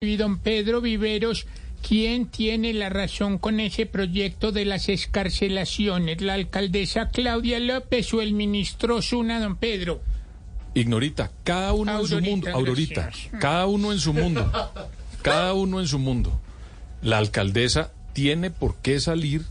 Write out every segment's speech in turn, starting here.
Y don Pedro Viveros, ¿quién tiene la razón con ese proyecto de las escarcelaciones? ¿La alcaldesa Claudia López o el ministro Zuna, don Pedro? Ignorita, cada uno en su mundo, Aurorita, gracias. cada uno en su mundo, cada uno en su mundo. La alcaldesa tiene por qué salir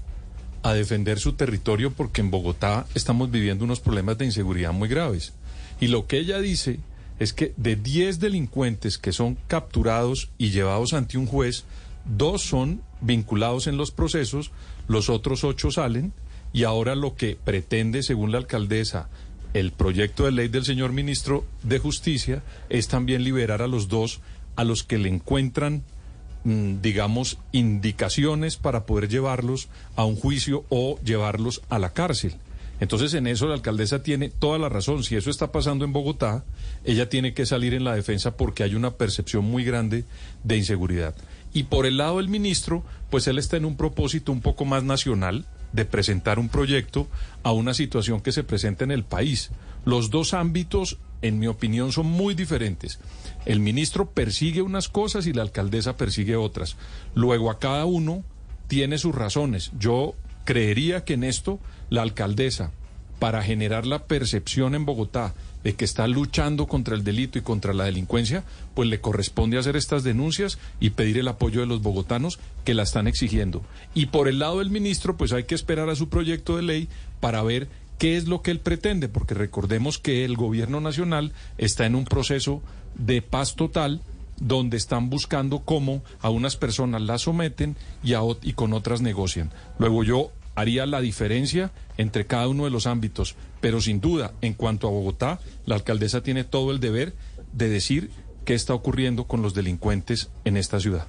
a defender su territorio porque en Bogotá estamos viviendo unos problemas de inseguridad muy graves. Y lo que ella dice es que de 10 delincuentes que son capturados y llevados ante un juez, dos son vinculados en los procesos, los otros ocho salen y ahora lo que pretende, según la alcaldesa, el proyecto de ley del señor ministro de Justicia es también liberar a los dos a los que le encuentran mm, digamos, indicaciones para poder llevarlos a un juicio o llevarlos a la cárcel. Entonces, en eso la alcaldesa tiene toda la razón. Si eso está pasando en Bogotá, ella tiene que salir en la defensa porque hay una percepción muy grande de inseguridad. Y por el lado del ministro, pues él está en un propósito un poco más nacional de presentar un proyecto a una situación que se presenta en el país. Los dos ámbitos, en mi opinión, son muy diferentes. El ministro persigue unas cosas y la alcaldesa persigue otras. Luego a cada uno tiene sus razones. Yo creería que en esto la alcaldesa, para generar la percepción en Bogotá de que está luchando contra el delito y contra la delincuencia, pues le corresponde hacer estas denuncias y pedir el apoyo de los bogotanos que la están exigiendo. Y por el lado del ministro, pues hay que esperar a su proyecto de ley para ver qué es lo que él pretende, porque recordemos que el gobierno nacional está en un proceso de paz total donde están buscando cómo a unas personas las someten y, a, con otras negocian. Luego yo haría la diferencia entre cada uno de los ámbitos, pero sin duda, en cuanto a Bogotá, la alcaldesa tiene todo el deber de decir qué está ocurriendo con los delincuentes en esta ciudad.